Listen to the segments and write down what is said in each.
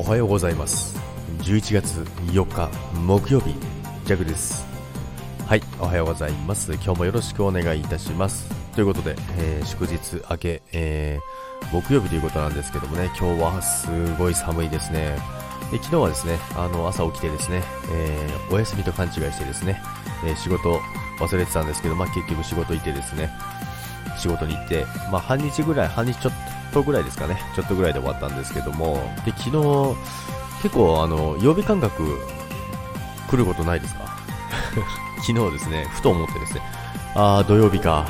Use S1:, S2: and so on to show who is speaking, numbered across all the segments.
S1: おはようございます。11月4日木曜日ジャグです。はいおはようございます。今日もよろしくお願いいたします。ということで、えー、祝日明け、えー、木曜日ということなんですけどもね今日はすごい寒いですね。で昨日はですねあの朝起きてですね、えー、お休みと勘違いしてですね、え仕事忘れてたんですけど、まあ、結局仕事行ってですね仕事に行って、まあ、半日ぐらい半日ちょっとぐらいですかね。ちょっとぐらいで終わったんですけども。で昨日結構あの曜日感覚来ることないですか？昨日ですねふと思ってですね。ああ土曜日か。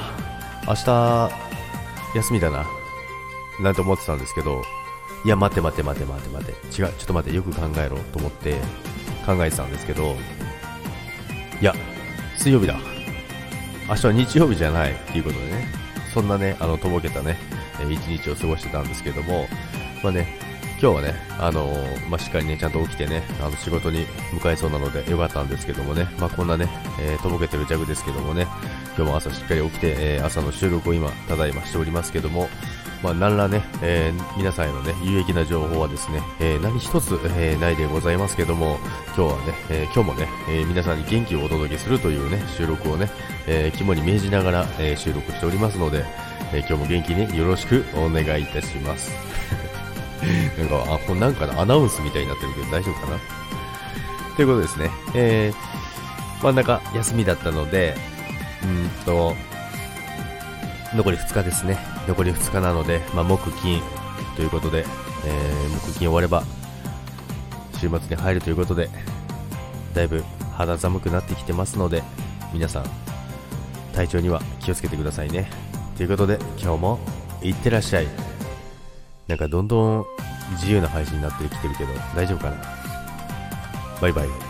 S1: 明日休みだな。なんて思ってたんですけど。いや待て待て待て待て待て。違うちょっと待って。よく考えろと思って考えてたんですけど。いや水曜日だ。明日は日曜日じゃないっていうことでね。そんなねあのとぼけたね一日を過ごしてたんですけどもまあね今日はね、あのー、まあ、しっかりね、ちゃんと起きてね、あの仕事に向かいそうなのでよかったんですけどもね、まあ、こんなね、えー、とぼけてるジャグですけどもね、今日も朝しっかり起きて、えー、朝の収録を今、ただいましておりますけども、まあ、何らね、えー、皆さんへのね、有益な情報はですね、えー、何一つ、えー、ないでございますけども、今日はね、え今日もね、え皆さんに元気をお届けするというね、収録をね、え肝に銘じながら、え収録しておりますので、え今日も元気によろしくお願いいたします。なんか、あ、こなんかアナウンスみたいになってるけど大丈夫かな？ということですね。えー、真ん中休みだったので、うんと、残り2日ですね。残り2日なので、まあ、木金ということで、えー、木金終われば、週末に入るということで、だいぶ肌寒くなってきてますので、皆さん、体調には気をつけてくださいね。ということで、今日もいってらっしゃい。なんかどんどん自由な配信になってきてるけど、大丈夫かな？バイバイ。